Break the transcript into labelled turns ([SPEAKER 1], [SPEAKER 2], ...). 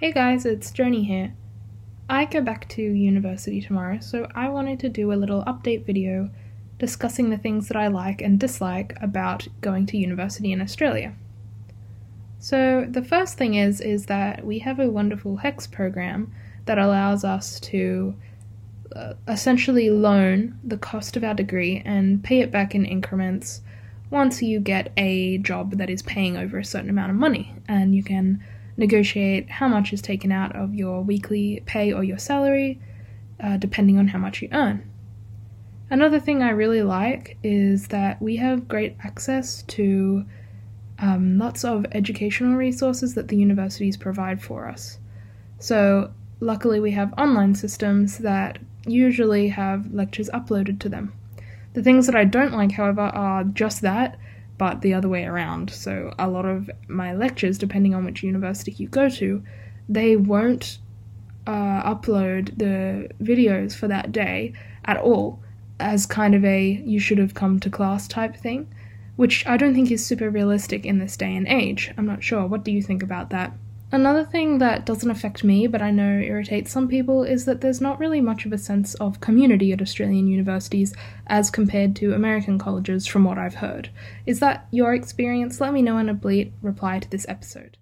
[SPEAKER 1] Hey guys, it's Joni here. I go back to university tomorrow, so I wanted to do a little update video discussing the things that I like and dislike about going to university in Australia. So, the first thing is is that we have a wonderful HECS program that allows us to uh, essentially loan the cost of our degree and pay it back in increments once you get a job that is paying over a certain amount of money and you can negotiate how much is taken out of your weekly pay or your salary, uh, depending on how much you earn. Another thing I really like is that we have great access to um, lots of educational resources that the universities provide for us. So, luckily, we have online systems that usually have lectures uploaded to them. The things that I don't like, however, are just that but the other way around. So, a lot of my lectures, depending on which university you go to, they won't uh, upload the videos for that day at all as kind of a you should have come to class type thing, which I don't think is super realistic in this day and age. I'm not sure. What do you think about that? Another thing that doesn't affect me, but I know irritates some people, is that there's not really much of a sense of community at Australian universities as compared to American colleges, from what I've heard. Is that your experience? Let me know in a bleat reply to this episode.